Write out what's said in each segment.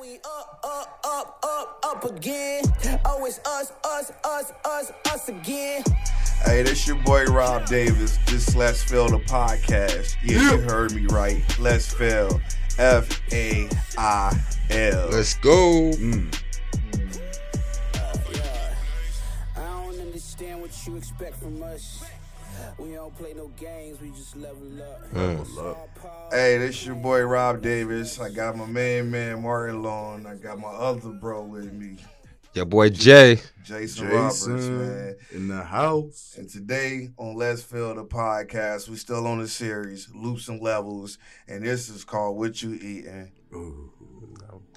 we up, up, up, up, up again. Oh, it's us, us, us, us, us again. Hey, this your boy Rob Davis. This Let's Fail the podcast. Yeah, you heard me right. Let's Fail. F A I L. Let's go. Mm. I don't understand what you expect from us. We don't play no games, we just mm. level up. Hey, this your boy Rob Davis. I got my main man Martin Long. I got my other bro with me, Your boy Jay. Jason, Roberts, man. in the house. And today on Let's Fail the podcast, we still on the series, Loops and Levels, and this is called What You Eating. Ooh,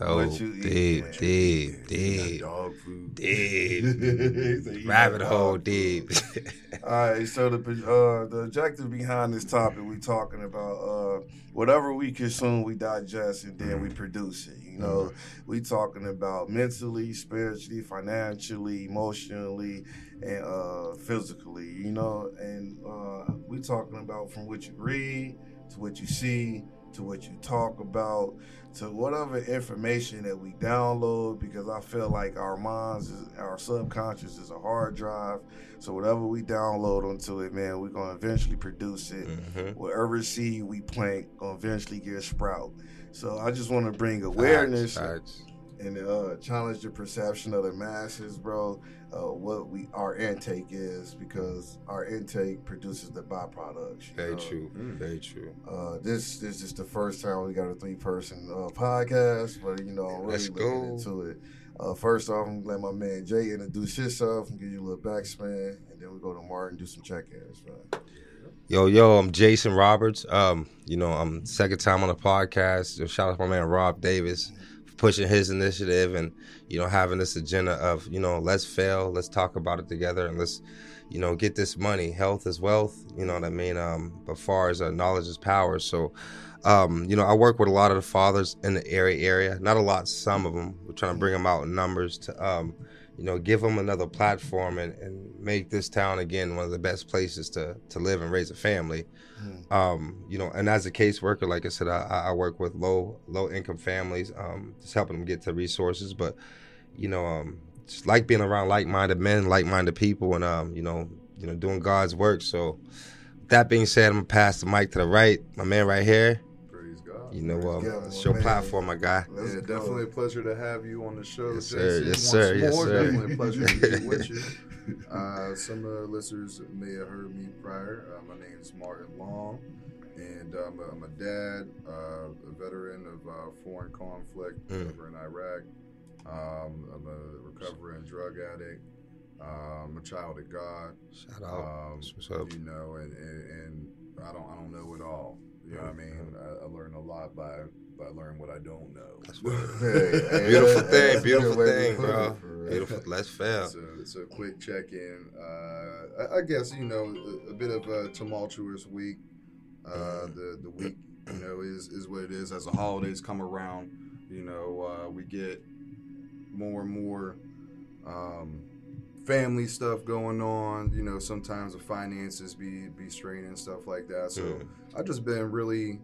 Oh, you eat, deep, man? deep, that deep, dog food. deep. Rabbit hole deep. All right, so the uh, the objective behind this topic, we talking about uh, whatever we consume, we digest, and then we produce it. You know, we talking about mentally, spiritually, financially, emotionally, and uh, physically. You know, and uh, we talking about from what you read to what you see to what you talk about to whatever information that we download because I feel like our minds, is, our subconscious is a hard drive. So whatever we download onto it, man, we're gonna eventually produce it. Mhm. Whatever seed we plant, gonna eventually get a sprout. So I just want to bring awareness Facts, facts. and uh, challenge the perception of the masses, bro. Uh, what we our intake is because our intake produces the byproducts. you Very know? true. Very true. Uh, this this is the first time we got a three person uh, podcast, but you know, I'm really Let's looking go. into it. Uh, first off, I'm gonna let my man Jay introduce himself and give you a little backspin, and then we go to Martin do some check ins, man. Yo, yo, I'm Jason Roberts. Um, you know, I'm second time on the podcast. Shout out to my man Rob Davis for pushing his initiative and, you know, having this agenda of, you know, let's fail, let's talk about it together and let's, you know, get this money. Health is wealth, you know what I mean? Um, but far as uh, knowledge is power. So um, you know, I work with a lot of the fathers in the area area. Not a lot, some of them. We're trying to bring them out in numbers to, um, you know, give them another platform and, and make this town again one of the best places to to live and raise a family. Um, you know, and as a caseworker, like I said, I, I work with low low income families, um, just helping them get to resources. But you know, um, just like being around like minded men, like minded people, and um, you know, you know, doing God's work. So. That being said, I'm gonna pass the mic to the right. My man right here. Praise God. You know, um, God, it's your man. platform, my guy. Let's yeah, go. definitely a pleasure to have you on the show, Yes, Jason. sir. Yes, Once sir. Yes, more, sir. Definitely a pleasure to be with you. Uh, some uh, listeners may have heard me prior. Uh, my name is Martin Long, and um, I'm a dad, uh, a veteran of uh, foreign conflict Mm. over in Iraq. Um, I'm a recovering drug addict. Um, a child of God. Shout out. Um, what's up. You know, and, and, and I don't I don't know it all. You know what I mean? I, I learn a lot by by learning what I don't know. Hey, beautiful thing, beautiful thing, bro. Beautiful. Let's fail. So it's a quick check in. Uh, I, I guess you know a, a bit of a tumultuous week. Uh, the the week you know is is what it is. As the holidays come around, you know uh, we get more and more um, family stuff going on. You know sometimes the finances be be strained and stuff like that. So Mm. I've just been really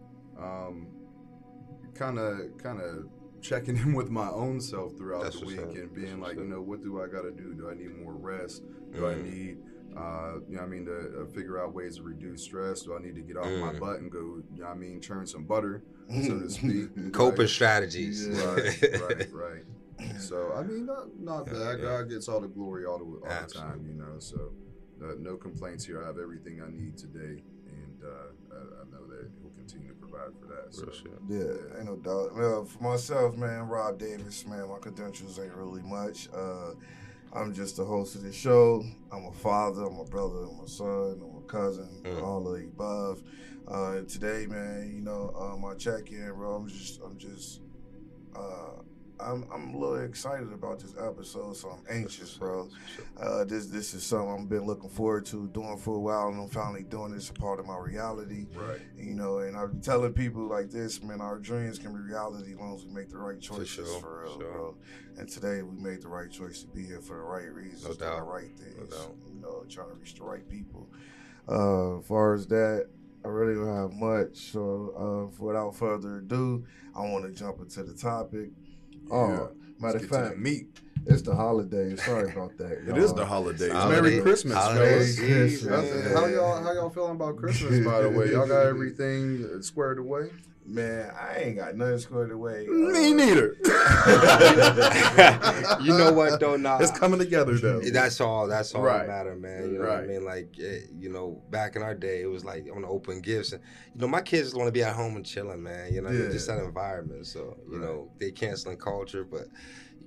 kind of kind of checking in with my own self throughout That's the week and being what's like, you know, what do I got to do? Do I need more rest? Do I Mm. need, uh, you know, I mean, to uh, figure out ways to reduce stress? Do I need to get off my Mm. butt and go, you know, what I mean, churn some butter, so to speak? Coping Right. strategies. Right, right, right. So I mean, not not Yeah, bad. yeah. God gets all the glory all the all the time, you know. So uh, no complaints here. I have everything I need today, and uh, I, I know that He'll continue to provide for that. So. Real shit. Yeah, ain't no doubt. Well, for myself, man, Rob Davis, man, my credentials ain't really much. Uh, I'm just the host of the show. I'm a father, I'm a brother, I'm a son, I'm a cousin, Mm. all of the above. Uh, today, man, you know, uh, my check-in, bro. I'm just, I'm just, uh, I'm, I'm a little excited about this episode, so I'm anxious, bro. Uh, this, this is something I've been looking forward to doing for a while, and I'm finally doing this a part of my reality. Right. You know, and I'm telling people like this, man, our dreams can be reality as long as we make the right choices for, sure, real, sure. bro. And today we made the right choice to be here for the right reasons, No do the right things. doubt. You know, trying to reach the right people. Uh, as far as that, I really don't have much. So, uh, without further ado, I want to jump into the topic. Oh, Yeah. matter of get to the fact, meat. it's the holidays. Sorry about that. It is y'all. the holidays. Holiday- Merry Christmas, holiday fellas. season, man. How y'all how y'all feeling about Christmas? By the way, y'all got everything squared away. Man, I ain't got nothing squared away. Me Uh, neither. you know what though? Nah, It's coming together though. That's all. That's all Right. that matter, man. You know what I mean? Like, eh, you know, back in our day, it was like on the open gifts, and you know, my kids want to be at home and chilling, man. You know, Yeah. just that environment. So, you Right. know, they canceling culture, but you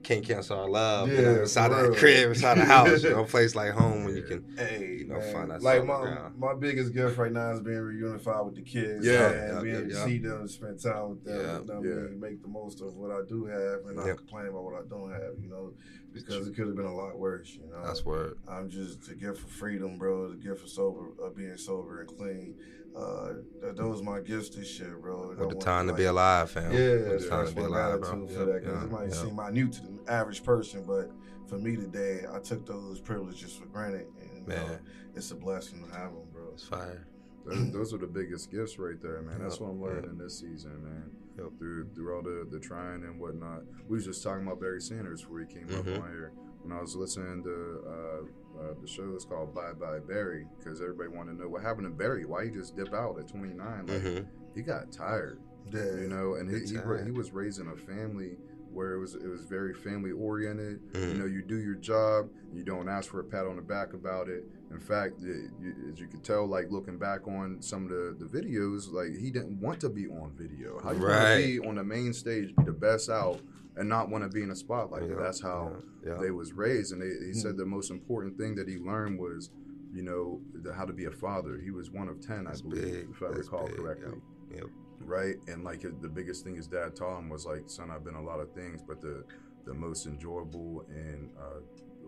can't cancel our love. you Yeah, know, inside of the real. crib, inside the house. You know, a place like home when you can. Hey, You know, man, find that like solid my ground. my biggest gift right now is being reunified with the kids. Yeah. and Yeah, being yeah, able to yeah. see them, spend time with them, Yeah, you know, yeah. mean, make the most of what I do have, and Yeah. not complain about what I don't have. You know, because it could have been a lot worse. You know, That's word. I'm just a gift for freedom, bro. The gift for sober, uh, being sober and clean. Uh, th- those my gifts this year, bro. And With the time to be alive, fam. Yeah, With the time to be alive, bro. for Yep, that because yeah, it might yeah. seem minute to the average person, but for me today, I took those privileges for granted, and you know, it's a blessing to have them, bro. It's fire. Those, those are the biggest gifts right there, man. That's Yeah, what I'm yeah. learning this season, man. Yep. Through through all the the trying and whatnot. We was just talking about Barry Sanders before he came Mhm. up on here. When I was listening to uh, uh, the show, it's called Bye Bye Barry, because everybody wanted to know what happened to Barry. Why he just dip out at 29? Like Mhm. he got tired, Yeah, you know. And he Good he, he was raising a family where it was it was very family oriented. Mhm. You know, you do your job. You don't ask for a pat on the back about it. In fact, it, you, as you can tell, like looking back on some of the, the videos, like he didn't want to be on video. How you want Right. to be on the main stage, be the best out, and not want to be in a spotlight? Yeah, That's how yeah, yeah. they was raised. And they, he Hmm. said the most important thing that he learned was, you know, the, how to be a father. He was one of ten, That's I believe, big. if I That's recall big, correctly Yep. right? And like the biggest thing his dad taught him was like, son, I've been a lot of things, but the the most enjoyable and uh,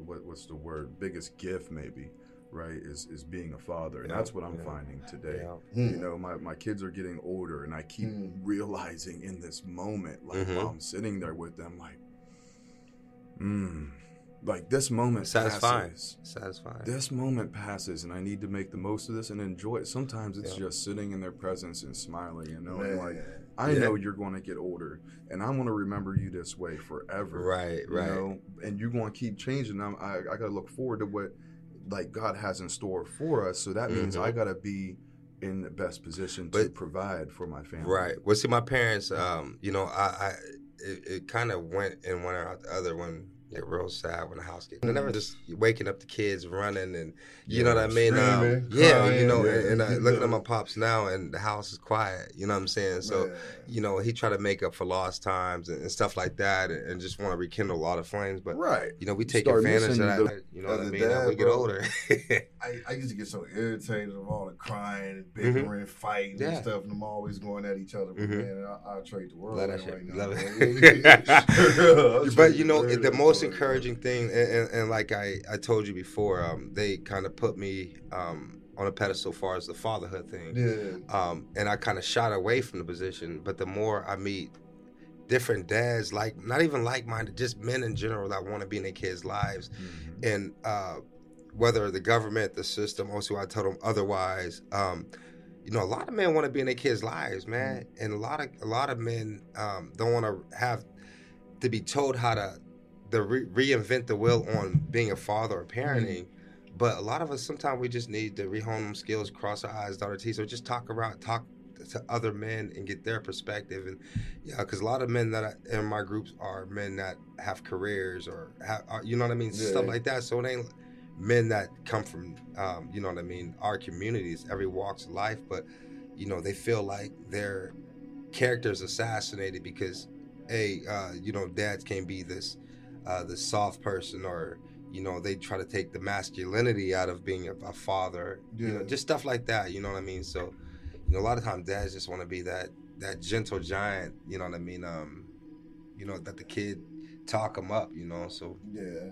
what what's the word? Biggest gift maybe, right? Is is being a father, and Yeah, that's what I'm yeah. finding today. Yeah. You know, my, my kids are getting older, and I keep Mm. realizing in this moment, like Mhm. while I'm sitting there with them, like, hmm, like this moment Satisfying. passes. Satisfying. This moment passes, and I need to make the most of this and enjoy it. Sometimes it's Yeah. just sitting in their presence and smiling and knowing, Man. like, I Yeah. know you're going to get older, and I'm going to remember you this way forever. Right, You right. know, and you're going to keep changing. I'm, I I got to look forward to what like God has in store for us. So that means Mhm. I got to be in the best position to provide for my family. Right. Well, see, my parents, um, you know, I, I it, it kind of went in one or the other when get real sad when the house get. I never just waking up the kids running and you know what I mean. Um, yeah, you know, yeah. and, and uh, looking at my pops now, and the house is quiet. You know what I'm saying? So. You know, he tried to make up for lost times and, and stuff like that, and, and just want to rekindle a lot of flames. But Right. you know, we take advantage of that. the- you know what I mean? dad, we get bro, older. I, I used to get so irritated of all the crying and bickering, fighting Mm-hmm. Yeah. and stuff, and them always going at each other. But Mhm. man, I, I trade the world Love that shit. right now. Love. I'll but you know the in, most encouraging thing and, and, and like I, I told you before um, they kind of put me um, on a pedestal as far as the fatherhood thing Yeah. um, and i kind of shot away from the position but the more i meet different dads like not even like-minded just men in general that want to be in their kids lives Mhm. and uh, whether the government, the system, also I told them otherwise. Um, you know, a lot of men want to be in their kids' lives, man, and a lot of a lot of men um, don't want to have to be told how to the re- reinvent the wheel on being a father or parenting. But a lot of us sometimes we just need to rehome them skills, cross our eyes, dot our T's, or just talk around, talk to other men and get their perspective. And yeah, because a lot of men that I, in my groups are men that have careers or have, are, you know what I mean, stuff like that. So it ain't men that come from, um, you know what I mean, our communities, every walks of life, but you know they feel like their characters assassinated because, hey, uh, you know, dads can't be this, uh, this soft person or. You know, they try to take the masculinity out of being a, a father. You know, just stuff like that. You know what I mean? So, you know, a lot of times dads just want to be that that gentle giant. You know what I mean? Um, you know that the kid talk him up. You know, so Yeah.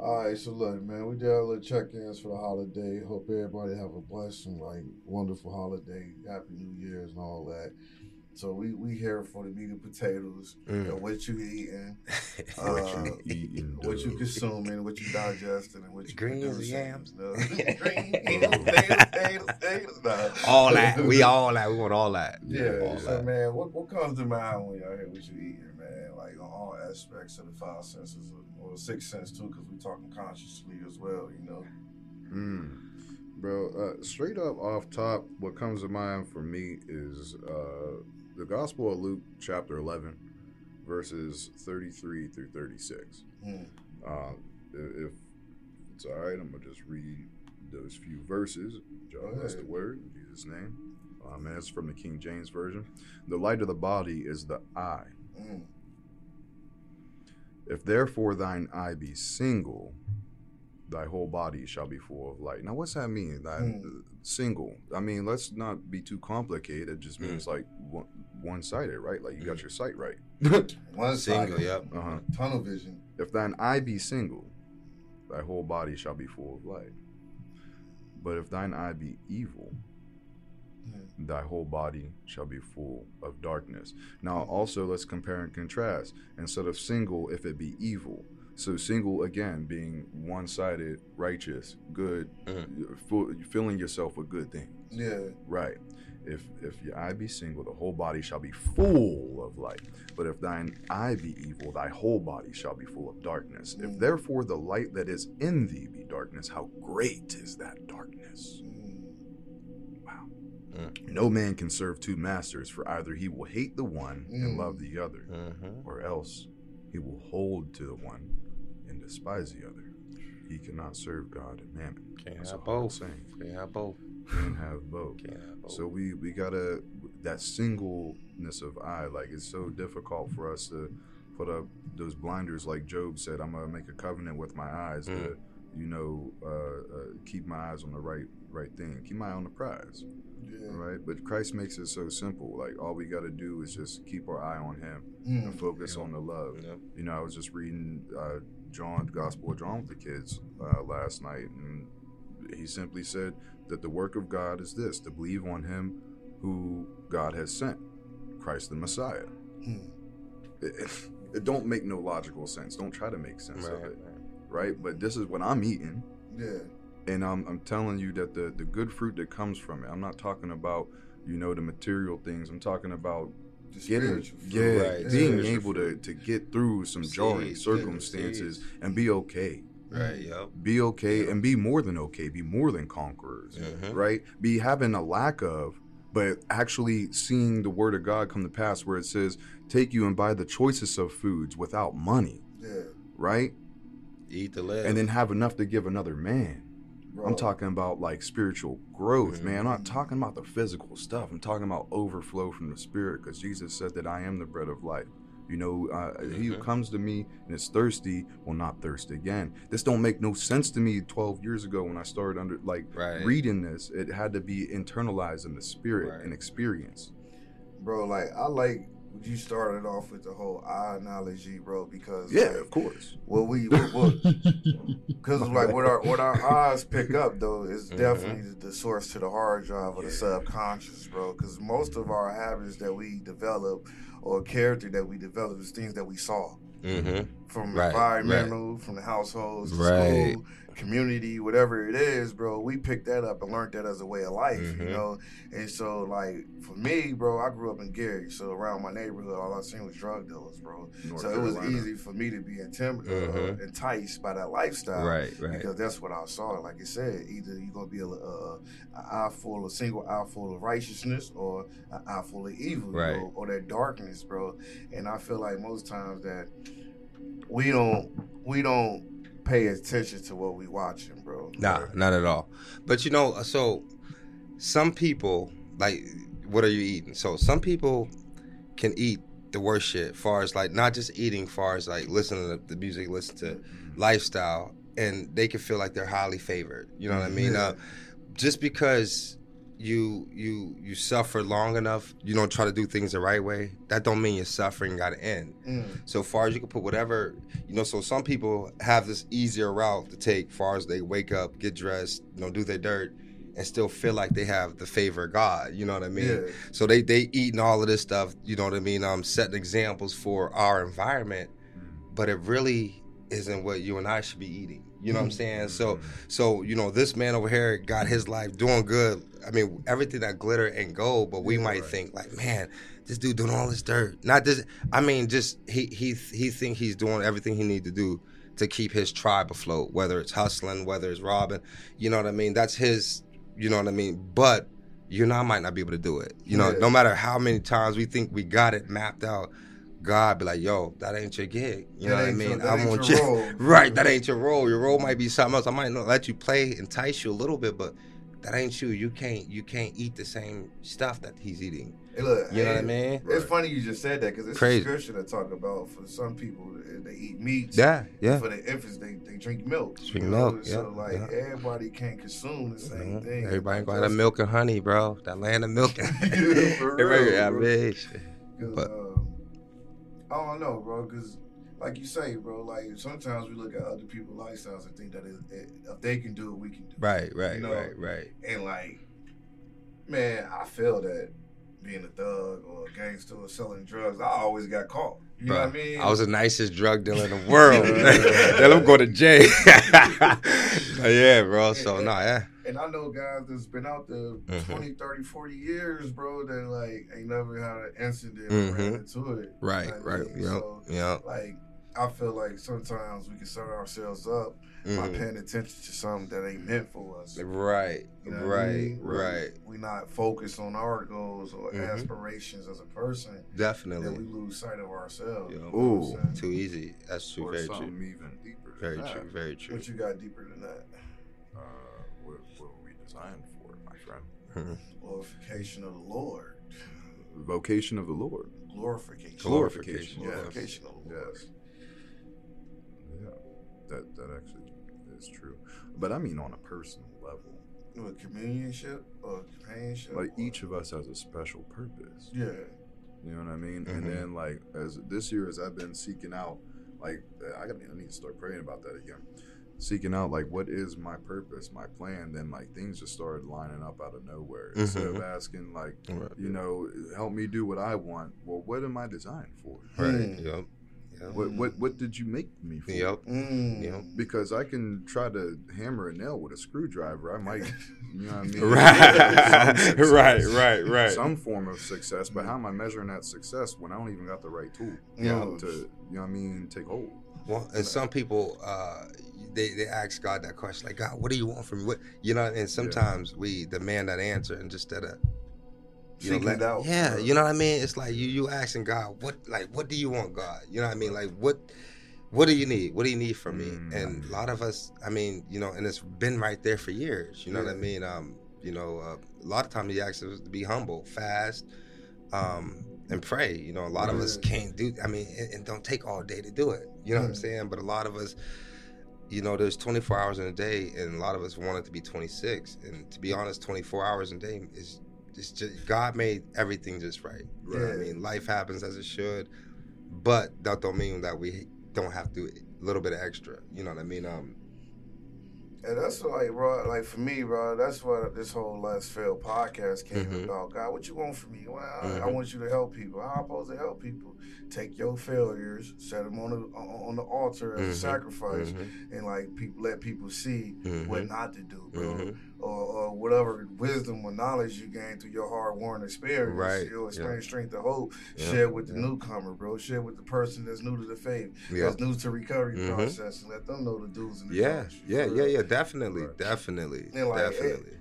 All right, so look, man, we did a little check-ins for the holiday. Hope everybody have a blessed and like wonderful holiday, happy New Year's and all that. So we we here for the meat and potatoes, Mm. and what you eating, What uh, you eating, what you consuming, what you digesting, and what you Greens and yams. you? Greens, potatoes, potatoes, potatoes. Nah. all that. We all that. We want all that. Yeah, all so that. man, what, what comes to mind when y'all hear what you eating, man? Like on all aspects of the five senses, or the sixth sense too, because we're talking consciously as well, you know. Mm. Bro, uh, straight up off top, what comes to mind for me is uh, the Gospel of Luke, chapter 11, verses 33 through 36. Mm. Uh, if it's all right, I'm going to just read those few verses. John, that's the word in Jesus' name. Um, and it's from the King James Version. The light of the body is the eye. Mm. If therefore thine eye be single, thy whole body shall be full of light. Now, what's that mean? That Hmm. single. I mean, let's not be too complicated. It just means like one, one-sided, right? Like you got Mm. your sight right. One Single, yep. uh-huh. tunnel vision. If thine eye be single, thy whole body shall be full of light. But if thine eye be evil, Mm. thy whole body shall be full of darkness. Now, also, let's compare and contrast. Instead of single, if it be evil. So, single again being one sided, righteous, good, full, filling yourself with good things. Yeah, Right. If if your eye be single, the whole body shall be full of light. But if thine eye be evil, thy whole body shall be full of darkness. If Mm. therefore the light that is in thee be darkness, how great is that darkness? Mm. Wow. Mm. No man can serve two masters, for either he will hate the one and Mm. love the other, Mm-hmm. or else he will hold to the one and despise the other. He cannot serve God and mammon. Can't That's have both. saying. Can't have both. Can't have both. Can't have both. So we we gotta that singleness of eye. Like it's so difficult for us to put up those blinders. Like Job said, I'm gonna make a covenant with my eyes to, you know, uh, uh, keep my eyes on the right right thing. Keep my eye on the prize. yeah. Right. But Christ makes it so simple. Like all we gotta do is just keep our eye on Him Mm. and focus on the love. Yep. You know, I was just reading uh, John, Gospel of John with the kids uh, last night, and he simply said that the work of God is this: to believe on Him who God has sent, Christ the Messiah. Mm. It, it, it don't make no logical sense. Don't try to make sense Right, of it, right. right? But this is what I'm eating, Yeah. and I'm, I'm telling you that the the good fruit that comes from it. I'm not talking about you know the material things. I'm talking about The getting spiritual yeah. Right, being spiritual able to, to get through some Seeds, jarring yeah, circumstances seeds. and be okay Right. Yep. be okay and be more than okay be more than conquerors Mhm. right be having a lack of but actually seeing the word of god come to pass where it says take you and buy the choicest of foods without money Yeah. right Eat the live. and then have enough to give another man Bro. I'm talking about like spiritual growth, man. I'm not Mhm. talking about the physical stuff. I'm talking about overflow from the spirit because Jesus said that I am the bread of life. You know, uh, he who Mhm. comes to me and is thirsty will not thirst again. This don't make no sense to me 12 years ago when I started under like Right. reading this. It had to be internalized in the spirit Right. and experience. Bro, like I like you started off with the whole eye analogy, bro, because Yeah, like, of course. what we because like what our what our eyes pick up though is Mhm. definitely the, the source to the hard drive of the subconscious, bro. Because most of our habits that we develop or character that we develop is things that we saw Mm-hmm. from Right, environmental, from the households, to Right. school, community, whatever it is, bro. We picked that up and learned that as a way of life, you Mhm. know. And so, like for me, bro, I grew up in Gary, so around my neighborhood, all I seen was drug dealers, bro. North so it was easy for me to be intim- uh, Mhm. enticed by that lifestyle, Right. Right. Because that's what I saw. Like I said, either you're gonna be a, a, a eye full, a single eye full of righteousness, or an eye full of evil, Right. know, or that darkness, bro. And I feel like most times that we don't we don't pay attention to what we watching, bro. Nah, not at all. But you know, so some people like, what are you eating? So some people can eat the worst shit. Far as like not just eating, far as like listening to the music, listen to lifestyle, and they can feel like they're highly favored. You know what I mean? Yeah. Uh, just because you you you suffer long enough, you don't try to do things the right way. That don't mean your suffering got to end. Mm, So far as you can put whatever, you know, so some people have this easier route to take far as they wake up, get dressed, you know, do their dirt, and still feel like they have the favor of God. You know what I mean? Yeah. So they they eating all of this stuff. You know what I mean? Um, setting examples for our environment, but it really isn't what you and I should be eating. You know what I'm saying? So mm-hmm. so you know this man over here got his life doing good. I mean everything that glitter and gold, but we might think like, man, this dude doing all this dirt. Not this. I mean, just he he he think he's doing everything he need to do to keep his tribe afloat. Whether it's hustling, whether it's robbing, you know what I mean. That's his. You know what I mean. But you and I might not be able to do it. You know, Yeah. no matter how many times we think we got it mapped out. God be like, yo, that ain't your gig. You know what I mean? I ain't want you role. right. That ain't your role. Your role might be something else. I might not let you play, entice you a little bit, but that ain't you. You can't you can't eat the same stuff that he's eating. Hey, look, You know what I mean? It's funny you just said that because it's Crazy. a scripture that talk about for some people eh, they eat meat. Yeah, yeah. For the infants, they, they drink milk. Drink you know? milk, So yeah, like yeah. everybody can't consume the same Mhm. thing. Everybody Like, got that just- milk and honey, bro. That land of milk. and Yeah, for real, yeah, bro. man, shit. 'Cause, But- um, Oh, I don't know, bro. Because like you say, bro, like sometimes we look at other people's lifestyles and think that it, it, if they can do it, we can do it. Right, right, You know, right, right. And like, man, I feel that being a thug or a gangster or selling drugs, I always got caught. You know what I mean? I was the nicest drug dealer in the world. They let him go to jail. Yeah, bro. So no, yeah. And I know guys that's been out there Mhm. 20, 30, 40 years, bro, that like ain't never had an incident Mhm. or ran into it. Right, You know what right. mean? Yep, So, yep. like, I feel like sometimes we can set ourselves up by Mhm. paying attention to something that ain't meant for us. Right, You know what I right, mean? right. We not focused on our goals or Mhm. aspirations as a person, then we lose sight of ourselves. Yo. You know Ooh. Too easy. That's true. or Very true. even deeper. than Very that. true. Very true. But you got deeper than that? Designed for, my friend? Mhm. Glorification of the Lord. Vocation of the Lord. Glorification. Glorification, yes. Glorification of the Lord. Yes. Yeah, that that actually is true. But I mean on a personal level. With communionship or companionship. Like or- each of us has a special purpose. Yeah. You know what I mean? Mhm. And then like as this year as I've been seeking out, like I got I need to start praying about that again. Seeking out like what is my purpose, my plan, then like things just started lining up out of nowhere. Instead of Mhm. asking like, Right. you know, help me do what I want. Well, what am I designed for? Right. Mm. Yep. Yep. What what what did you make me for? Yep. Mm. Yeah. Because I can try to hammer a nail with a screwdriver. I might, you know what I mean? Right. Success, Right, right, right. Some form of success, but how am I measuring that success when I don't even got the right tool Yeah. to, you know what I mean, take hold? Well, and some people, uh, they they ask God that question, like, God, what do you want from me? What you know? And sometimes we demand that answer, and just instead of you know, let- out. yeah, you know what I mean. It's like you you asking God, what like what do you want, God? You know what I mean? Like what what do you need? What do you need from me? Mm. And a lot of us, I mean, you know, and it's been right there for years. You know what I mean? Um, you know, uh, a lot of times He asks us to be humble, fast, um, and pray. You know, a lot of us can't do. I mean, and, and don't take all day to do it. You know what I'm saying? But a lot of us, you know, there's 24 hours in a day, and a lot of us want it to be 26. And to be honest, 24 hours in a day is it's just God made everything just right. You know what I mean? Life happens as it should, but that don't mean that we don't have to do a little bit of extra. You know what I mean? Um, And that's like, bro, like for me, bro, that's what this whole Let's Fail podcast came Mhm. about. God, what you want from me? Well, I, I Mhm. want you to help people. How am I supposed to help people? Take your failures, set them on the on the altar as Mhm. a sacrifice, mhm, and like people let people see what mhm, not to do, bro. Or, or whatever wisdom or knowledge you gain through your hard-won experience. Right, You'll yeah. experience strength of hope. Yeah, Share with the yeah. newcomer, bro. Share with the person that's new to the faith, Yeah. that's new to recovery Mhm. process, and let them know the do's and the Yeah, yeah, yeah, yeah, definitely, Right. definitely, And like, definitely.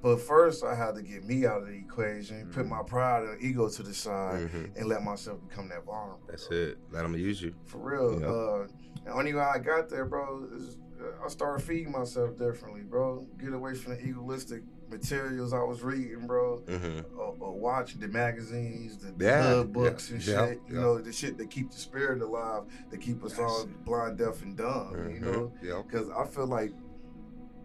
But first, I had to get me out of the equation, put Mhm. my pride and ego to the side, Mhm. and let myself become that vulnerable. That's bro. it. Let them use you. For real. Yep. Uh, the only way I got there, bro, is I started feeding myself differently, bro. Get away from the egoistic materials I was reading, bro. hmm Or, or watching the magazines, the Yeah, books yeah, and yeah, shit. You know, the shit that keep the spirit alive, that keep us all blind, deaf, and dumb. You know, because I feel like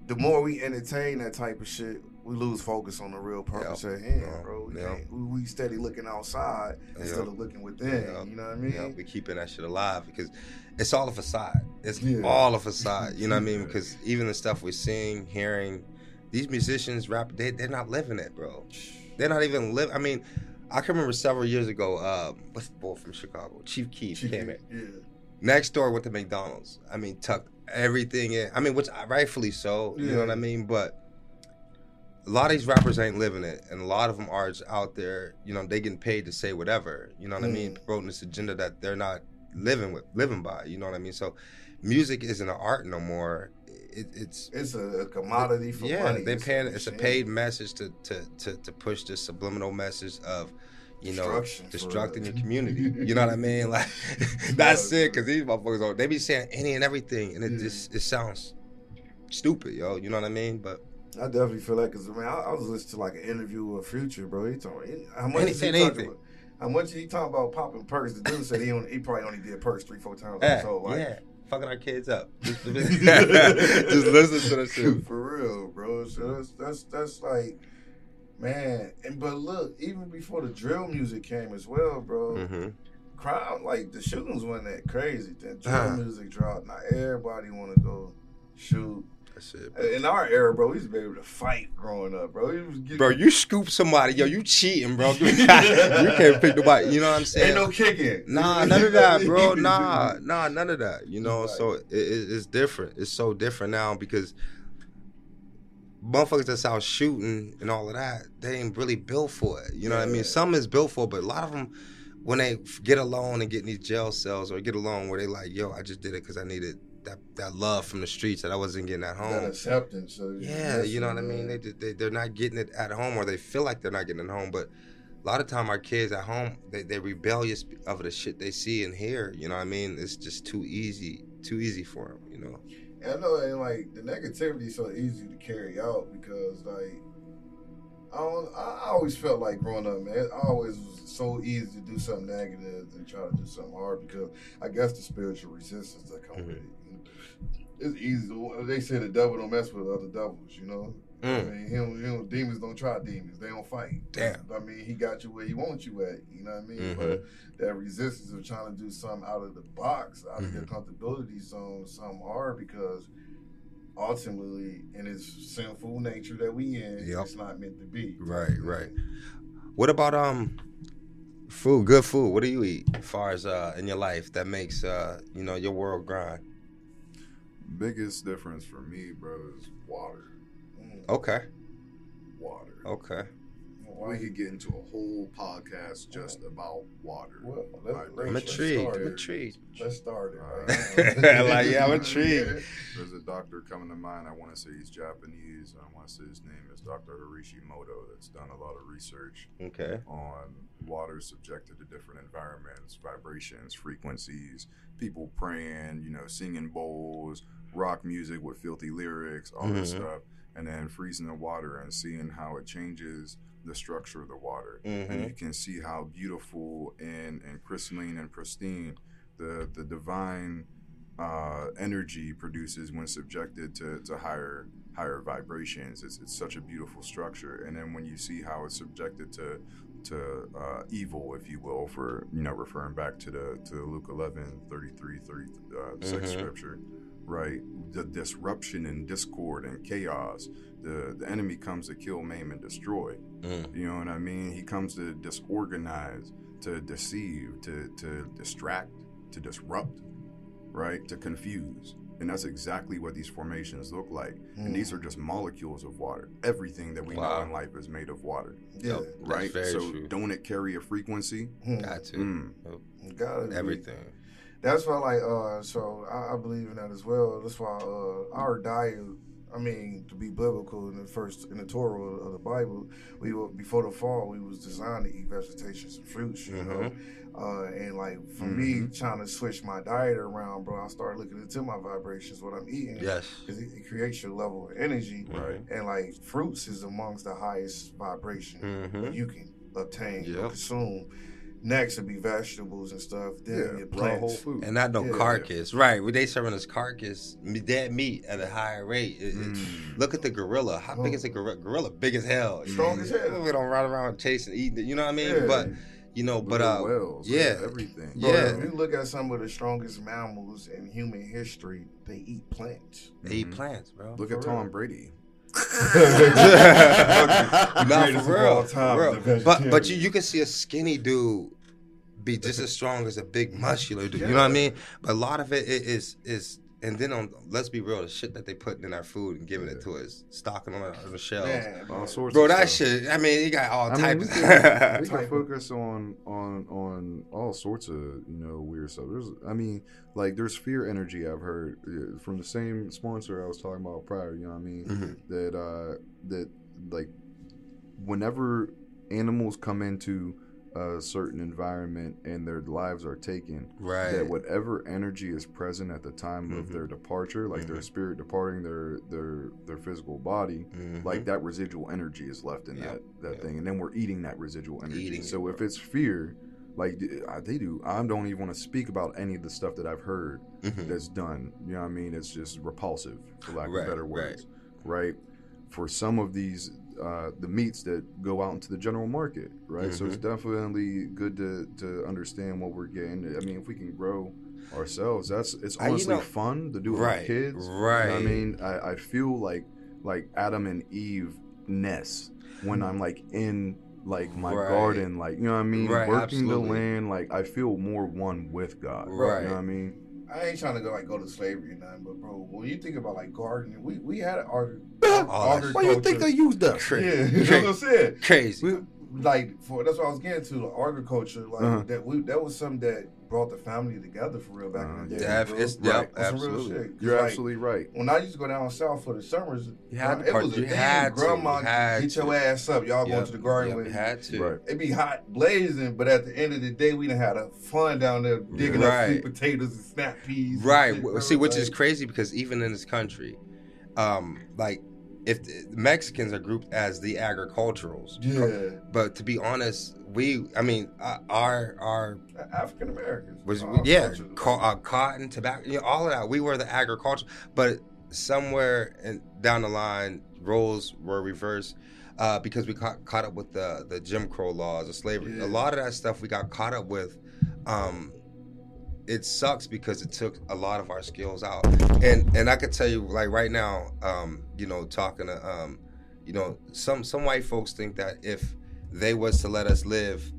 the more we entertain that type of shit, we lose focus on the real purpose Yep. at hand, Yeah. bro. We, Yeah. can't, we, steady looking outside instead Yep. of looking within. Yep. You know what I mean? Yeah, we keeping that shit alive because it's all a facade. It's Yeah. all a facade. You know what I mean? Because even the stuff we're seeing, hearing, these musicians rap they they're not living it, bro. They're not even live. I mean, I can remember several years ago. Uh, what's the boy from Chicago? Chief Keef Chief came in. Yeah. Next door went to McDonald's. I mean, tucked everything in. I mean, which rightfully so. You know what I mean? But a lot of these rappers ain't living it, and a lot of them are out there. You know, they getting paid to say whatever. You know what I mean? Mm. Promoting this agenda that they're not living with, living by. You know what I mean? So, music isn't an art no more. It, it's It's a, commodity for yeah, money. they paying. It's a paid message to to to, to push this subliminal message of. You know, destructing your community. You know what I mean? Like, that's it. Cause these motherfuckers, they be saying any and everything, and it Yeah. just it sounds stupid, yo. You know what I mean? But I definitely feel that because I mean I, I was listening to like an interview with Future, bro. He talking how much he talking. About, how much he talking about popping perks? The dude said he only, he probably only did perks three four times. yeah, so like, yeah, fucking our kids up. Just, just listen to the shit. for real, bro. So that's that's that's like, man. And but look, even before the drill music came as well, bro. hmm Crowd like the shootings wasn't that crazy. Then drill Uh-huh. music dropped. Now everybody want to go shoot. Bro. In our era, bro, we used to be able to fight growing up, bro. Was getting, Bro, you scoop somebody, yo, you cheating, bro. you can't pick nobody. You know what I'm saying? Ain't no kicking. Nah, none of that, bro. Nah, nah, none of that. You know, so it, it, it's different. It's so different now because motherfuckers that's out shooting and all of that, they ain't really built for it. You know what I mean? Yeah. Some is built for, it, but a lot of them, when they get alone and get in these jail cells or get alone where they like, yo, I just did it because I needed that that love from the streets that I wasn't getting at home. That acceptance. So Yeah, you know what I mean. They, they they're not getting it at home, or they feel like they're not getting it home. But a lot of time, our kids at home, they they're rebellious of the shit they see and hear. You know what I mean? It's just too easy, too easy for them. You know. I know, and like the negativity is so easy to carry out because like I don't. I always felt like growing up, man. It always was so easy to do something negative than try to do something hard because I guess the spiritual resistance that come with mm-hmm. it. You know? It's easy. They say the devil don't mess with other devils. You know. I Mm. mean, him, him, demons don't try demons. They don't fight. Damn. I mean, he got you where he wants you at. You know what I mean? Mhm. But that resistance of trying to do something out of the box, out of your Mm-hmm. comfortability zone, some hard because ultimately, in its sinful nature that we in, Yep. it's not meant to be. Right, right. What about um, food? Good food. What do you eat? As far as uh, in your life that makes uh, you know, your world grind. Biggest difference for me, bro, is water. Mm. Okay, Water. okay. Why We you could get into a whole podcast just about water. Well, let- Vibration. let- I'm let's intrigued. start I'm it. intrigued. Let's start it. Right. Like, yeah, I'm intrigued. There's a doctor coming to mind. I want to say he's Japanese. I want to say his name is Dr. Harishimoto. That's done a lot of research Okay. on water subjected to different environments, vibrations, frequencies, people praying, you know, singing bowls, rock music with filthy lyrics, all this Mhm. stuff, and then freezing the water and seeing how it changes the structure of the water. And Mm-hmm. you can see how beautiful and, and crystalline and pristine the, the divine uh, energy produces when subjected to, to higher higher vibrations. It's, it's such a beautiful structure. And then when you see how it's subjected to to uh, evil, if you will, for you know referring back to the to Luke 11, 33, 36 Mhm. scripture, right? The disruption and discord and chaos. The the enemy comes to kill, maim, and destroy. Mm. You know what I mean? He comes to disorganize, to deceive, to to distract, to disrupt, right? To confuse. And that's exactly what these formations look like. And these are just molecules of water. Everything that we Wow. know in life is made of water, Yeah. Yep. That's right? very so true. don't it carry a frequency? Hmm. Got to. Mm. Gotta be. Everything. That's why, like, uh, so I, I believe in that as well. That's why uh, our diet, I mean, to be biblical in the first in the Torah of the Bible, we were before the fall, we was designed to eat vegetations and fruits, you know. Uh, and like for me, trying to switch my diet around, bro, I started looking into my vibrations, what I'm eating, Yes. because it, it creates your level of energy, Right. and like fruits is amongst the highest vibration Mhm. you can obtain or consume. Next would be vegetables and stuff. Then Yeah, your raw whole food. And not no Yeah. carcass, right? When they serving us carcass, dead meat at a higher rate. It- it- Mm. Look at the gorilla. How big is a gorilla? Gorilla big as hell. Strong as hell. We don't run around chasing, eating it. You know what I mean? Yeah. But you know, but uh, wells, yeah. everything. Bro, Yeah. if you look at some of the strongest mammals in human history, they eat plants. they eat Mhm. plants, bro. Look For at Tom real. Brady. Not for real. for real. But but you, you can see a skinny dude be just as strong as a big muscular dude. You know what I mean? But a lot of it is is and then on let's be real, the shit that they put in our food and giving it to us, stocking on the, on the shelves. Man, All sorts Bro, of that stuff. shit. I mean, you got all I mean, types. we of can, we can focus on on on all sorts of you know weird stuff. There's, I mean, like there's fear energy I've heard uh, from the same sponsor I was talking about prior. You know what I mean? Mhm. That uh that like whenever animals come into a certain environment and their lives are taken, Right. that whatever energy is present at the time of Mhm. their departure, like their Mhm. spirit departing their their their physical body, Mhm. like that residual energy is left in Yep, that that yep. thing, and then we're eating that residual energy. Eating it, so if it's fear, like they do, I don't even want to speak about any of the stuff that I've heard Mhm. that's done. You know what I mean? It's just repulsive, for lack Right, of better words right. words. Right. For some of these, uh, the meats that go out into the general market, right? So it's Mm-hmm. definitely good to to understand what we're getting. I mean, if we can grow ourselves, that's it's Uh, you honestly know- fun to do with Right, kids. You know right. I mean, I, I feel like like Adam and Eve nest when I'm like in like my Right. garden, like you know what I mean, Right, working absolutely. the land. Like I feel more one with God. Right. You know what I mean? I ain't trying to go like go to slavery or nothing, but bro, when you think about like gardening, we we had an art. All that Why you think they used us? Cra- Yeah, cra- that's what I said. crazy. We, like for that's what I was getting to. Like, agriculture, like Uh-huh. that. We that was something that brought the family together for real back Uh, in the day. yeah, it's- Like, yep, on some real absolutely. You're like, absolutely right. When I used to go down south for the summers, You had uh, to it was a you thing. Grandma you get your to. ass up. Y'all going Yep, to the garden yep, with had to. Right. It be hot blazing, but at the end of the day, we done had a fun down there digging up sweet potatoes and snap peas. Right. shit, See, which is crazy because even in this country, um, like if the Mexicans are grouped as the agriculturals, Yeah, but to be honest, we, I mean, uh, our our African Americans. was yeah, co- uh, cotton, tobacco, you know, all of that. We were the agriculture, but somewhere in, down the line, roles were reversed. Uh, because we caught, caught up with the, the Jim Crow laws, the slavery, Yeah. a lot of that stuff we got caught up with. Um, it sucks because it took a lot of our skills out, and and I could tell you like right now, um, you know, talking to, um, you know, some some white folks think that if they was to let us live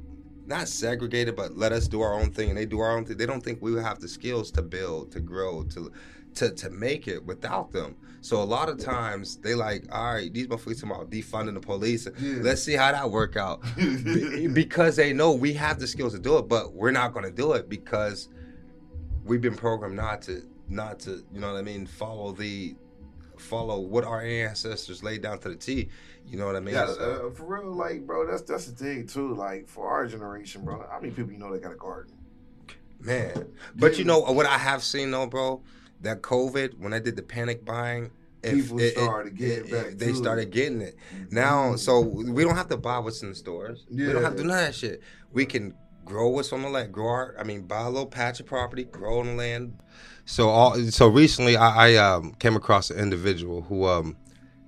not segregated, but let us do our own thing, and they do our own thing. They don't think we would have the skills to build, to grow, to to to make it without them. So a lot of times they like, all right, these motherfuckers talking about defunding the police. Yeah. Let's see how that work out. Be- because they know we have the skills to do it, but we're not going to do it because we've been programmed not to not to you know what I mean follow the follow what our ancestors laid down to the T. You know what I mean? Yeah, So- uh, for real, like, bro, that's that's the thing too. Like, for our generation, bro, how many people you know that got a garden? Man, but you know what I have seen though, bro? That COVID when I did the panic buying, if People started getting back They Mm-hmm. started getting it now, so we don't have to buy what's in the stores. We don't have to do none of that shit. We can grow what's on the land. Grow our, I mean, buy a little patch of property, grow on the land. So all, so recently, I, I um, came across an individual who um,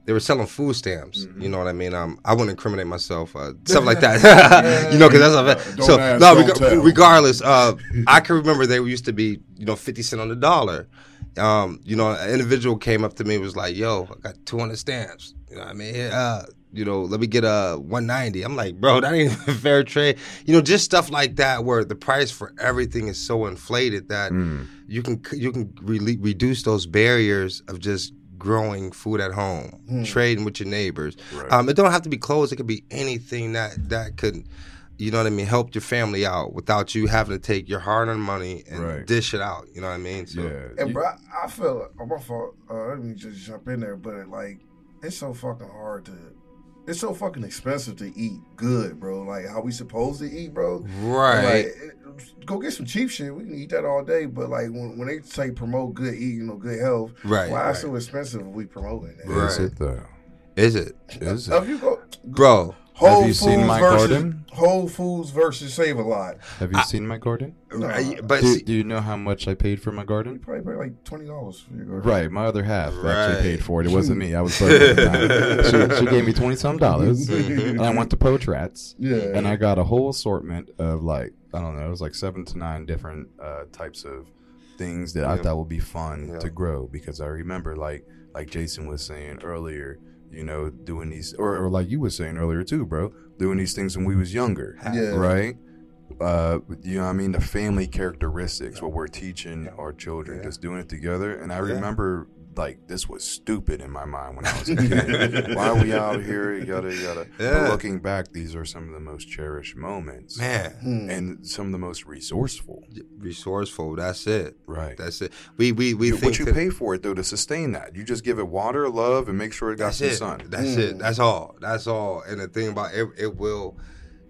they were selling food stamps. Mm-hmm. You know what I mean? Um, I wouldn't incriminate myself, uh, stuff like that. you know, because that's a so ask, no. reg- regardless, uh, I can remember they used to be you know fifty cent on the dollar. Um, you know, an individual came up to me and was like, "Yo, I got two hundred stamps. You know what I mean? Uh, you know, let me get a one ninety. I'm like, bro, that ain't even fair trade. You know, just stuff like that where the price for everything is so inflated that Mm. you can you can really reduce those barriers of just growing food at home, trading with your neighbors. Right. Um, it don't have to be clothes. It could be anything that that could, you know what I mean, help your family out without you having to take your hard-earned money and Right. dish it out. You know what I mean? So, yeah. And You- bro, I, I feel like, oh, my fault. Uh, let me just jump in there, but like, it's so fucking hard to. It's so fucking expensive to eat good, bro. Like how we supposed to eat, bro. Right. Like, go get some cheap shit. We can eat that all day. But like when, when they say promote good eating, you know, good health, Right, Why right. it's so expensive? If we promoting that? Right. Is it though? Is it, Is it? If it? you go, bro? Whole you Foods seen my versus garden? Whole Foods versus Save a Lot. Have you seen my garden? No. I- but Do, see, do you know how much I paid for my garden? probably pay like twenty dollars for your garden. Right, my other half Right. actually paid for it. It wasn't me. I was broke at the time. She, she gave me twenty some dollars, and I went to Poach Rats, Yeah. and I got a whole assortment of like I don't know, it was like seven to nine different uh, types of things that I Yeah. thought would be fun Yeah. to grow because I remember like like Jason was saying earlier you know, doing these, or, or like you were saying earlier too, bro, doing these things when we was younger, Yeah. right? Uh, you know, what I mean, the family characteristics, what we're teaching our children, Yeah. just doing it together. And I Yeah. remember, like, this was stupid in my mind when I was a kid. Why are we out here? Yada yada. But looking back, these are some of the most cherished moments, Man, and some of the most resourceful. Resourceful. That's it. Right. That's it. We we we You- think what you that- pay for it though to sustain that. You just give it water, love, and make sure it got some it. sun. That's Mm. it. That's all. That's all. And the thing about it, it will,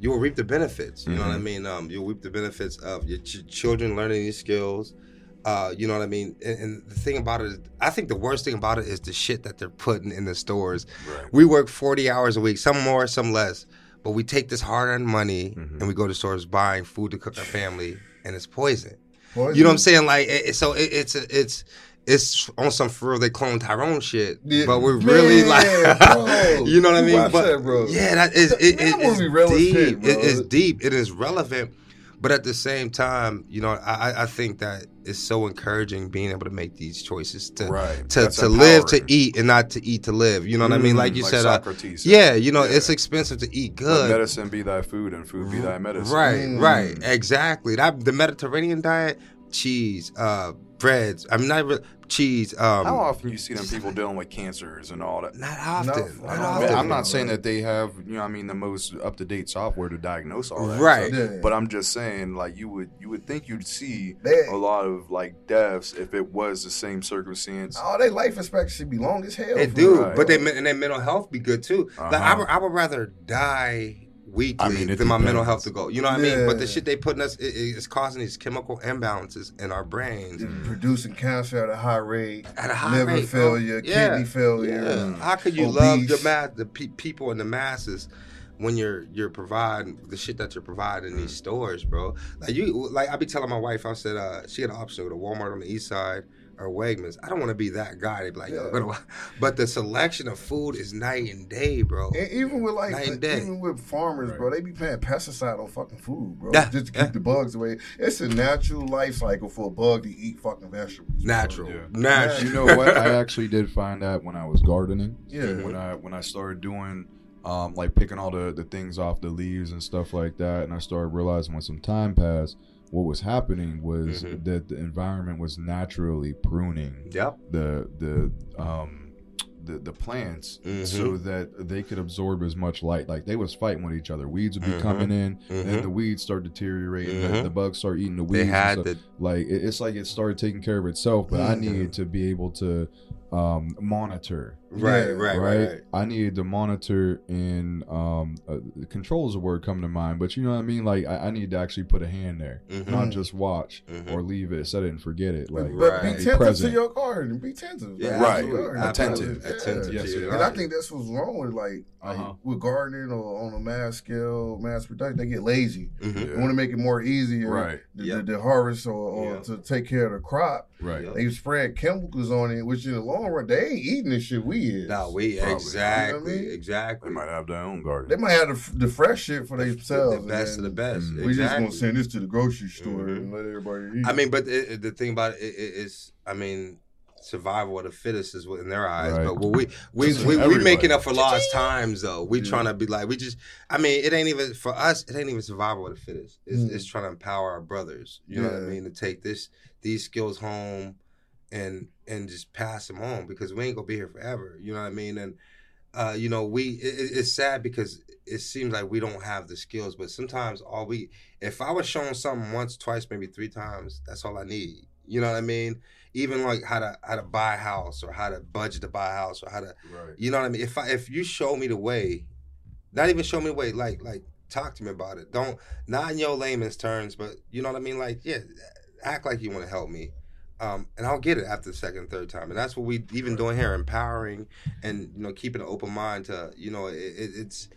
you will reap the benefits. You know what I Mhm. mean? Um, you'll reap the benefits of your ch- children learning these skills. Uh, you know what I mean? And, and the thing about it is, I think the worst thing about it is the shit that they're putting in the stores. Right. We work 40 hours a week, some more, some less. But we take this hard earned money Mhm. and we go to stores buying food to cook our family, and it's poison. Poison. You know what I'm saying? Like, it, it- so it, it's it's it's on some for real. They clone Tyrone shit, Yeah. but we're really Man, like, bro. you know what I mean? watch But that, bro. yeah, that is That- it, it, it's deep. shit. It is deep. It is relevant, but at the same time, you know, I I- I think that it's so encouraging being able to make these choices to Right. to, That's to live to eat and not to eat to live. You know what I mean? Mm, Like you like said, uh, Socrates said. yeah, you know, Yeah. it's expensive to eat Let good. medicine be thy food and food be thy medicine. Right, Mm. right, exactly. That the Mediterranean diet, cheese, uh, breads. I'm not really cheese. Um, How often you see them people dealing with cancers and all that? Not often. Not- Not, not I often. mean, I'm not saying that they have, you know, I mean, the most up to date software to diagnose all that. Right. stuff. Yeah. But I'm just saying, like, you would you would think you'd see They- a lot of like deaths if it was the same circumstance. Oh, they life expectancy be long as hell. They do, real. but they and their mental health be good too. Like I Uh-huh. would, I would rather die weekly I mean, it than my mental health to go. You know what I mean? But the shit they putting us it, it's causing these chemical imbalances in our brains mm. producing cancer at a high rate, at a high liver rate, failure, Yeah. kidney failure. Yeah. How could you love the your mass, the pe- people and the masses when you're you're providing the shit that you're providing in these mm. stores, bro? Like you, like I be telling my wife, I said uh, she had an option to go to Walmart on the east side or Wegmans. I don't want to be that guy. They be like, Yeah. go to, but the selection of food is night and day, bro. And even with like, Night and day. even with farmers, bro, they be paying pesticide on fucking food, bro, Yeah, just to yeah. keep the bugs away. It's a natural life cycle for a bug to eat fucking vegetables. Natural, Yeah. natural. You know what? I actually did find that when I was gardening. Yeah. When I when I started doing um, like picking all the, the things off the leaves and stuff like that, and I started realizing when some time passed, what was happening was Mhm. that the environment was naturally pruning Yep. the the um the, the plants Mhm. so that they could absorb as much light. Like they was fighting with each other. Weeds would be Mhm. coming in, and the weeds start deteriorating. The, Mhm. the bugs start eating the weeds. They had the like it- it's like it started taking care of itself but i Mhm. needed to be able to um monitor right, Yeah. right, right, right. i needed to monitor and um uh, control is a word coming to mind but you know what i mean like i, I need to actually put a hand there Mhm. not just watch Mhm. or leave it set it and forget it like but Right. be attentive present. to your garden. Be attentive. Yeah. Right. To your garden. Attentive. Yeah. Attentive Yes, your And I think that's what's wrong with like, like Uh-huh. with gardening or on a mass scale, mass production. They get lazy. Mhm. They want to make it more easier, Right. To, Yep. to, to harvest or, or Yep. to take care of the crop. right Yep. They spread chemicals on it, which in the long run they ain't eating the shit we is. No, we Probably. exactly, You know I mean? exactly. they might have their own garden They might have the, the fresh shit for themselves. the best of the best. Mm. We just exactly. gonna send this to the grocery store Mhm. and let everybody eat. I mean, but it, it- the thing about it, it is, I mean, survival of the fittest is what in their eyes. Right. But what we we Just we, we everybody. making up for lost times though. We Yeah. trying to be like we just. I mean, it ain't even for us. It ain't even survival of the fittest. It's, Mm. it's trying to empower our brothers. You know what I mean? To take this these skills home and and just pass them on because we ain't gonna be here forever. You know what I mean? And uh, you know, we it, it- it's sad because it seems like we don't have the skills, but sometimes all we if I was shown something once, twice, maybe three times, that's all I need. You know what I mean? Even like how to how to buy a house or how to budget to buy a house or how to right you know what I mean? If I if you show me the way, not even show me the way, like like talk to me about it. Don't not in your layman's terms, but you know what I mean? Like, yeah, act like you want to help me. Um, and I'll get it after the second, third time, and that's what we even doing here, empowering and you know keeping an open mind to you know it, it, it's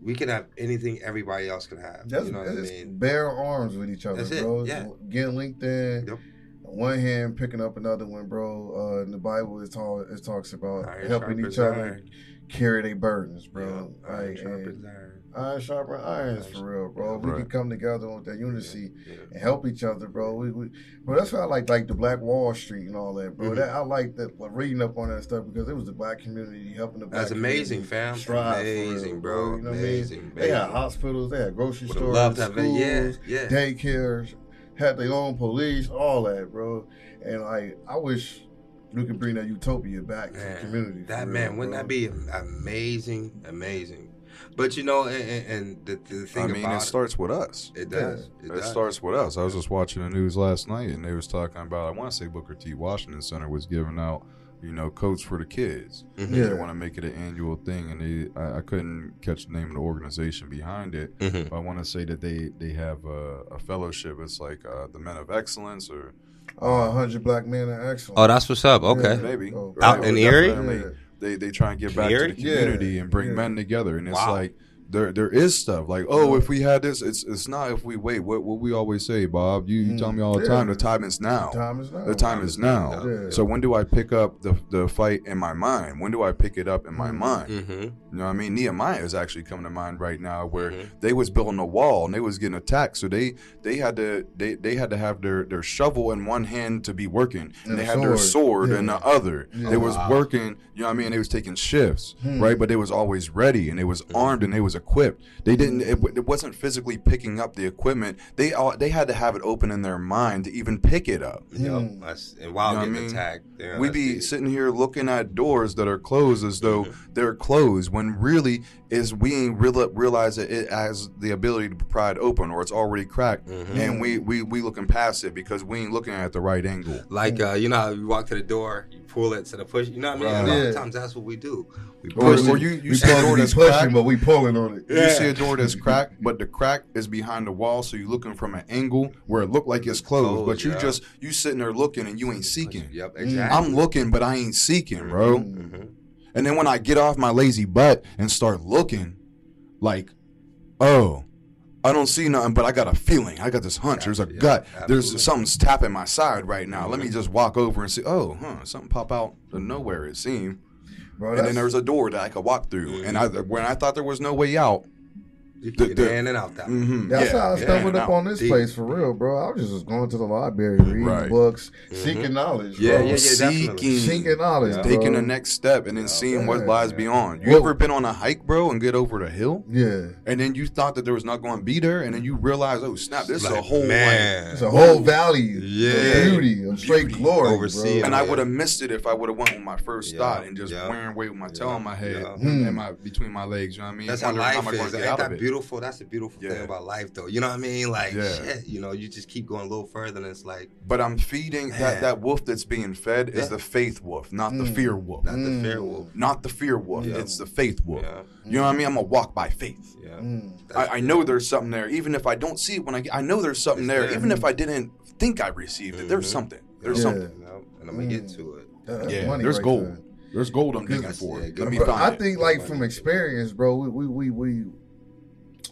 we can have anything everybody else can have. Just, you know what I mean? bear arms with each other, That's it, bro. yeah. Getting linked in. Yep. One hand picking up another one, bro. Uh, in the Bible, it, talk, it talks about Iron helping each other iron. carry their burdens, bro. Yeah, Like, and iron. Iron sharpen irons for real, bro. We Right. can come together with that unity and help each other, bro. We, we, bro, that's why I like like the Black Wall Street and all that, bro. Mhm. That I like that like, reading up on that stuff because it was the black community helping the black. That's amazing, fam. Amazing, real, bro. You know what I mean? Amazing, They had hospitals, they had grocery Would've stores, loved to have schools, yeah, yeah. daycares, had their own police, all that, bro. And like, I wish we could bring that utopia back to the community. That real, man, wouldn't bro. that be amazing? Amazing. But you know, and, and, and the, the thing I mean, about it starts with us. it, it does. It, It, does. starts with us. I was just watching the news last night, and they was talking about. I want to say Booker T. Washington Center was giving out, you know, coats for the kids. Mhm. Yeah. They want to make it an annual thing, and they. I, I couldn't catch the name of the organization behind it. Mhm. But I want to say that they they have a, a fellowship. It's like uh, the Men of Excellence, or Oh, 100 black men are excellent. Oh, that's what's up. Okay. Yeah. maybe Oh. Out Right, in but Erie? Definitely Yeah. They they try and get back Erie? to the community Yeah. and bring Yeah. men together, and it's Wow. like. There, there is stuff like oh if we had this it's it's not if we wait what what we always say Bob you, you tell me all the Yeah. time the time is now Time is now. the time is now. Yeah. So when do I pick up the the fight in my mind? When do I pick it up in my Mhm. mind? Mm-hmm. You know what I mean? Nehemiah is actually coming to mind right now where Mhm. they was building a wall and they was getting attacked. So they they had to they, they had to have their, their shovel in one hand to be working. And, And they a had their sword. sword Yeah. in the other. Yeah. They was Wow. working, you know what I mean? They was taking shifts, Hmm. right? But they was always ready and they was armed and they was equipped. They didn't it, Hmm. it wasn't physically picking up the equipment. They all they had to have it open in their mind to even pick it up. Yep. Mm. That's, and while You know what I getting mean? attacked, yeah, we that's be deep. sitting here looking at doors that are closed as though they're closed when really is we ain't real, realize that it has the ability to pry it open or it's already cracked Mhm. and we, we we looking past it because we ain't looking at the right angle Like uh, you know how you walk to the door, you pull it to the push. You know what I mean? Right. A lot Yeah. of times that's what we do. We or, push or it. you you we see a door that's pushing, cracked but we pulling on it. Yeah. you see a door that's cracked but the crack is behind the wall so you're looking from an angle where it look like it's closed Closed, but you yeah. just you sitting there looking and you ain't seeking Yep, Mm. exactly. I'm looking but I ain't seeking bro Mhm. And then when I get off my lazy butt and start looking, like, oh, I don't see nothing, but I got a feeling. I got this hunch. There's a Yeah, gut. absolutely. There's something's tapping my side right now. Let me mm-hmm. just walk over and see. Oh, huh? Something pop out of nowhere. It seemed. Bro, And then that's- there's a door that I could walk through. And mm-hmm. I, when I thought there was no way out, You The- can the- get in and out that. way. mhm, That's yeah, how I stumbled up out. on this Deep. place for real, bro. I was just going to the library, reading Right. books, Mhm. seeking knowledge, Yeah, bro. yeah, yeah, definitely. Seeking, Seeking knowledge, Yeah. taking the next step, and then Yeah. seeing what Yeah. lies beyond. You Well- ever been on a hike, bro, and get over the hill? Yeah, And then you thought that there was not going to be there, and then you realize, oh snap, this is a Like, whole like, man. it's a whole valley Yeah. of beauty, of straight Beauty. glory, Oversee bro. And I would have missed it if I would have went with my first Yeah, thought and just yeah. wearing weight with my tail Yeah, on my head. Hmm. and my between my legs. You know what I mean? That's how life I gonna is. Ain't that of it? Beautiful? That's the beautiful Yeah. thing about life, though. You know what I mean? Like, Yeah. shit, you know, you just keep going a little further, and it's like, But I'm feeding Man. that that wolf that's being fed is the faith wolf, not the Mm. fear wolf. not the Mm. fair wolf. Not the fear wolf. Yeah. It's the faith wolf. Yeah, You know what I mean? I'm gonna walk by faith. yeah. Mm. I, I know there's something there, even if I don't see it when I get. I know there's something there, there. even if I didn't think I received it. There's Mhm. something. There's Yeah. something. And I'm gonna get Mm. to it. That's Yeah, money there's right gold. there. There's gold I'm Because- digging for. Yeah, Let me But money. find I it. think, like from experience, bro, we we we we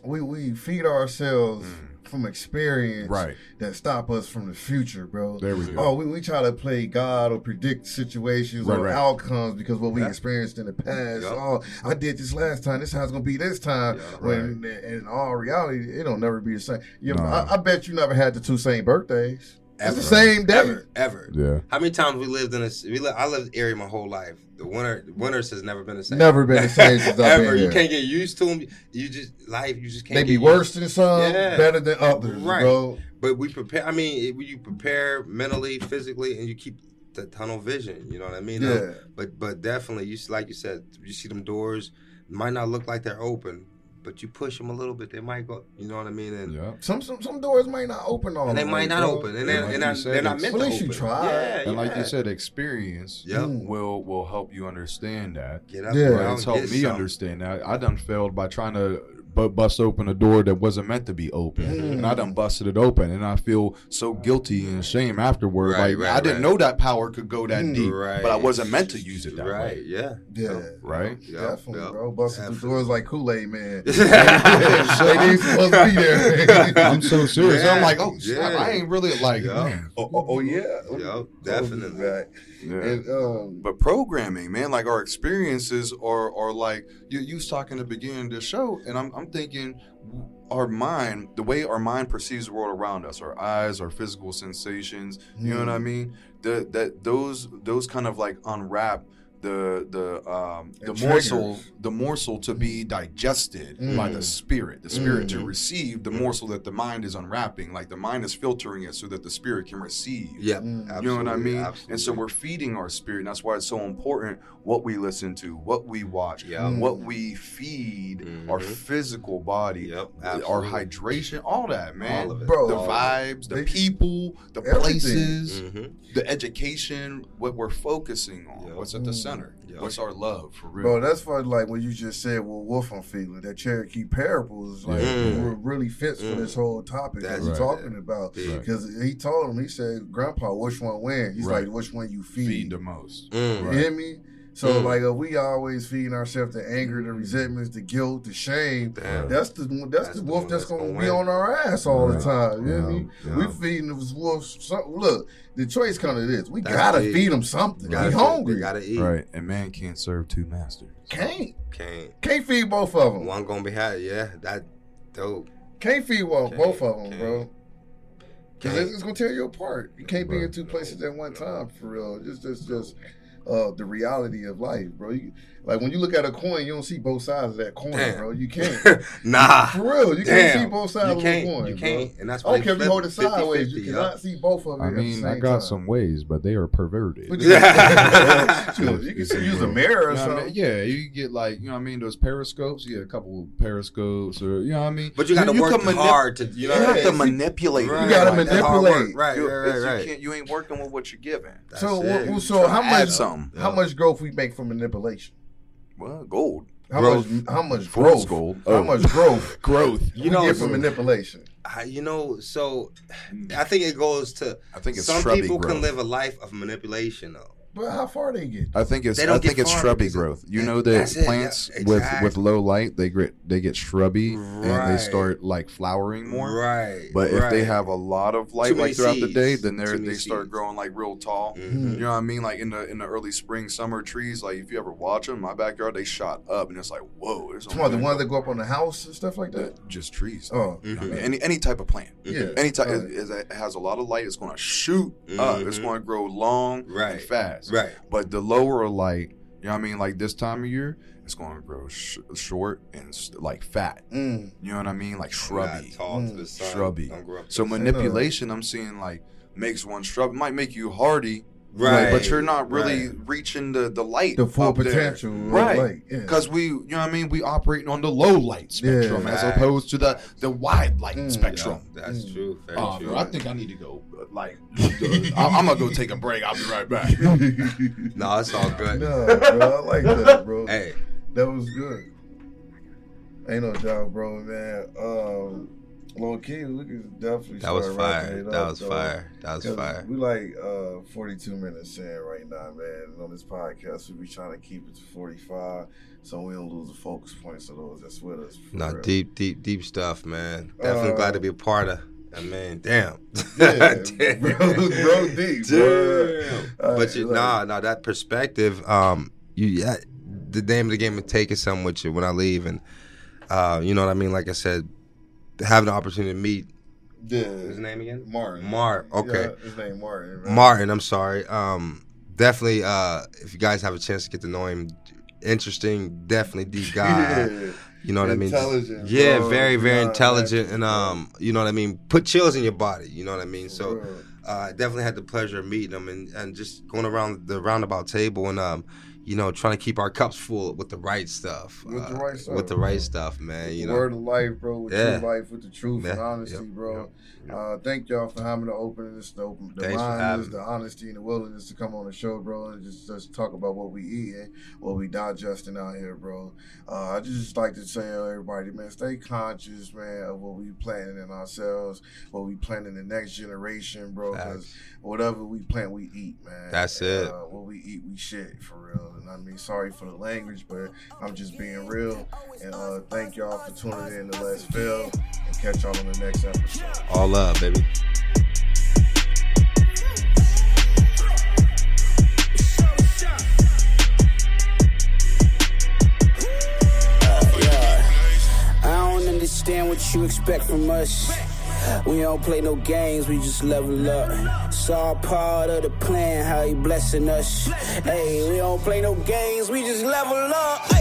we, we feed ourselves Mm. from experience Right. that stop us from the future, bro. There we go. Oh, we, we try to play God or predict situations Right, or right. outcomes because what we experienced in the past. Yeah. Oh, I did this last time. This is how it's gonna be this time. Yeah, when in all reality, it'll never be the same. You know, No. I, I bet you never had the two same birthdays. Ever. It's the same day. Ever, ever. Yeah. How many times we lived in a? We li- I lived Erie my whole life. The winter, the winters has never been the same. Never been the same since I've ever. been You can't get used to them. You just life. You just can't. They get be used- worse than some, Yeah. better than others, Right. bro. But we prepare. I mean, it- you prepare mentally, physically, and you keep the tunnel vision. You know what I mean? Yeah. But but definitely, you s- like you said, you see them doors might not look like they're open, but you push them a little bit, they might go. You know what I mean? And, Yeah. Some some some doors might not open all and they might way, not bro. open, and, Yeah, like and you not, said, they're not meant At to least you try. Yeah, And like you said, experience Yep. Will will help you understand that. Get up, Yeah. bro, Right, and it's helped me some. understand that. I done failed by trying to bu- bust open a door that wasn't meant to be open, Mm. and I done busted it open, and I feel so guilty and shame afterward. Right, like right, I didn't know that power could go that Mm. deep, Right. but I wasn't meant to use it that right, way. yeah. Yeah. Right? Yep, Definitely, yep. bro. Busting through Definitely. doors like Kool Aid Man. they ain't supposed to be there. I'm so serious. Yeah. I'm like, oh, snap, Yeah. I ain't really like, Yeah. man. oh, oh, oh, yeah. Yep, definitely. Yeah. And um, But programming, man, like our experiences are are like you, you was talking at the beginning of the show, and I'm, I'm thinking our mind, the way our mind perceives the world around us, our eyes, our physical sensations, you know what I Mm. mean? The, that those those kind of like unwrap the the um the morsel the morsel to be digested by the Mm. spirit the spirit to Mhm. receive the morsel that the mind is unwrapping like the mind is filtering it so that the spirit can receive yeah Mm. you know what I mean? absolutely. And so we're feeding our spirit. And that's why it's so important what we listen to, what we watch, Yeah. what we feed our Mhm. physical body, Yep, our hydration, all that, man. All of it. Bro, the vibes, the people, the Everything. places, Mhm. the education, what we're focusing on, Yep. what's at the Mm. Center, Yep. what's our love for real. Bro, that's why like when you just said well wolf I'm feeling that Cherokee parables like Mm. re- really fits for Mm. this whole topic that That's we're right. talking about. Big. Because he told him, he said, Grandpa, which one win? He's Right. like, which one you feed? feed the most. Mm. You hear me? So Mm. like if we always feeding ourselves the anger, the resentments, the guilt, the shame, Damn. that's the that's, That's the the wolf that's that's gonna, gonna be on our ass all the time. You know what I mean? yeah. We feeding those wolves something. Look, the choice kind of this. We That's gotta big. feed them something. Gotta we hungry. they Gotta eat. Right. And man can't serve two masters. Can't Can't. can't feed both of them. One gonna be had. Yeah. That dope. Can't feed one, Can't, both of them, can't. bro. Because Can't. it's, it's gonna tear you apart. You can't be in two places at one time for real. Just, just, just uh, the reality of life, bro. You, like when you look at a coin, you don't see both sides of that coin, Damn. bro. You can't. nah. For real, you Damn. can't see both sides you of can't. a coin. you bro. can't. And that's I why don't care if you hold it sideways. 50-50, You yup. cannot see both of them. I at the mean, I got time. some ways, but they are perverted. You, you can still use a mirror or You know what I something. mean? Yeah, you get like, you know what I mean, those periscopes. You get a couple periscopes or you know what I mean? But you gotta work can manip- hard to. You know. You have to manipulate. Right. You gotta Right, that's hard work. manipulate. Right, You, right, right, you can't. You ain't working with what you're given. So, so how Trying to add much? How much growth we make from manipulation? Well, gold. How Growth. much? How much growth? gold. How Oh. much growth? Growth. You You know, get from manipulation. I- you know, so I think it goes to I think it's some people growth. can live a life of manipulation though. But how far they get? I think it's. I think it's shrubby growth. You know that that's it, plants yeah, with exactly. with low light, they get they get shrubby and they start like flowering more. Right. But if they have a lot of light like throughout the day, then they Too are many they start seeds. growing like real tall. Mhm. You know what I mean? Like in the in the early spring, summer trees. Like if you ever watch them, my backyard they shot up, and it's like whoa. It's Come on, the ones that go up on the house and stuff like that. just trees. Oh, I Mhm. mean, any any type of plant, yeah. any type Right. it, it has a lot of light. It's going to shoot up. It's Mhm. going to grow long and Right. Fast. Right. But the lower light, you know what I mean? Like this time of year, it's going to grow sh- short and s- like fat. Mm. You know what I mean? Like shrubby. Not tall to Mm. the sun. Shrubby. Don't grow up to So the sun. manipulation, I'm seeing like makes one shrub. It might make you hardy, Right. But you're not really right. reaching the the light, The full up there. potential, right? light, yeah. Because we, you know what I mean, we operating on the low light spectrum Yeah. as Facts. opposed to the the wide light Mm. spectrum. Yeah, that's Mm. true. Very Uh, true. bro, I think I need to go. uh, Like, I, I'm gonna go take a break. I'll be right back. no, it's all good. no, bro, I like that, bro. Hey, That was good. Ain't no doubt, bro, man. Um, low key, we could definitely. that was fire. That up, was though. fire. That was fire. We like uh 42 minutes in right now, man. And on this podcast, we be trying to keep it to 45, so we don't lose the focus points of those that's with us. No, real. deep, deep, deep stuff, man. Definitely Uh, glad to be a part of. I mean, damn. Yeah, Damn. bro, bro, deep. Damn. Uh, but you, like- nah, nah, that perspective. Um, you, yeah, the name of the game is taking something with you when I leave, and uh, you know what I mean. Like I said, having the opportunity to meet. Yeah, his name again? Martin. Mark. Okay. Yeah, his name Martin. right? Martin, I'm sorry. Um, definitely. Uh, if you guys have a chance to get to know him, interesting. Definitely deep guy. Yeah. You know what I mean? Intelligent, Yeah, bro. very, very Nah, intelligent, and um, you know what I mean. Put chills in your body. You know what I mean. So, uh, I definitely had the pleasure of meeting him and, and just going around the roundabout table and um, you know, trying to keep our cups full with the right stuff. With the uh, right stuff, With the bro. stuff, man. You know. word of life, bro. With Yeah. life, with the truth and honesty, Yep. bro. Yep. Uh, thank y'all for having the openness, the, open, the mindness, the honesty, and the willingness to come on the show, bro, and just just talk about what we eating, what we digesting out here, bro. Uh, I just like to tell everybody, man, stay conscious, man, of what we planting in ourselves, what we planting the next generation, bro. Because whatever we plant, we eat, man. That's And, it. Uh, what we eat, we shit for real. And I mean, sorry for the language, but I'm just being real. And uh, thank y'all for tuning in to Let's. And catch y'all on the next episode. All love, baby. I don't understand what you expect from us. We don't play no games, we just level up. It's all part of the plan, how he blessing us. Hey, we don't play no games, we just level up.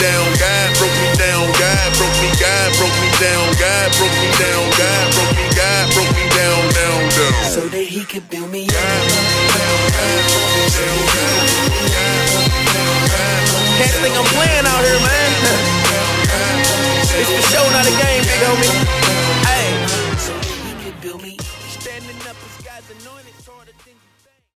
Down, God broke me down, God broke me, God broke me down, God broke me down, God broke me, God broke me down, down, down. So that he could build me up. Cats think I'm playing out here, man. it's for show, not a game, big homie.